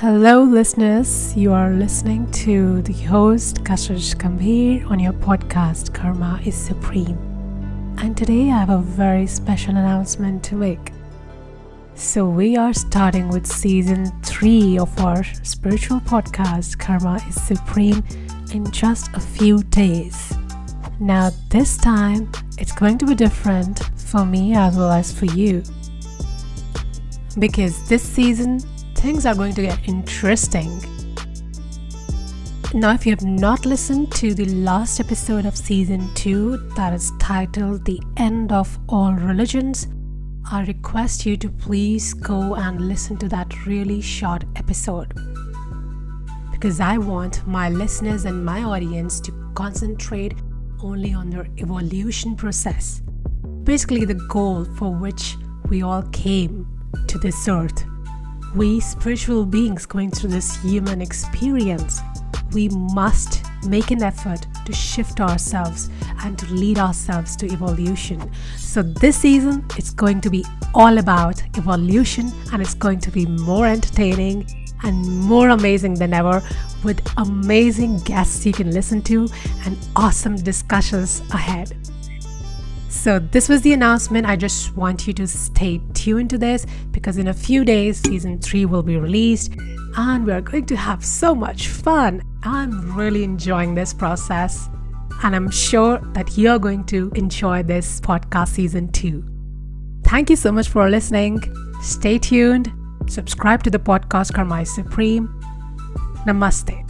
Hello, listeners. You are listening to the host Kashish Gambhir on your podcast Karma is Supreme. And today I have a very special announcement to make. So, we are starting with season 3 of our spiritual podcast Karma is Supreme in just a few days. Now, this time it's going to be different for me as well as for you. Because this season things are going to get interesting. Now, if you have not listened to the last episode of season 2 that is titled The End of All Religions, I request you to please go and listen to that really short episode. Because I want my listeners and my audience to concentrate only on their evolution process. Basically, the goal for which we all came to this earth we spiritual beings going through this human experience, we must make an effort to shift ourselves and to lead ourselves to evolution. So, this season, it's going to be all about evolution and it's going to be more entertaining and more amazing than ever with amazing guests you can listen to and awesome discussions ahead. So, this was the announcement. I just want you to stay tuned to this because in a few days, season 3 will be released and we're going to have so much fun. I'm really enjoying this process and I'm sure that you're going to enjoy this podcast season 2. Thank you so much for listening. Stay tuned. Subscribe to the podcast Karma Supreme. Namaste.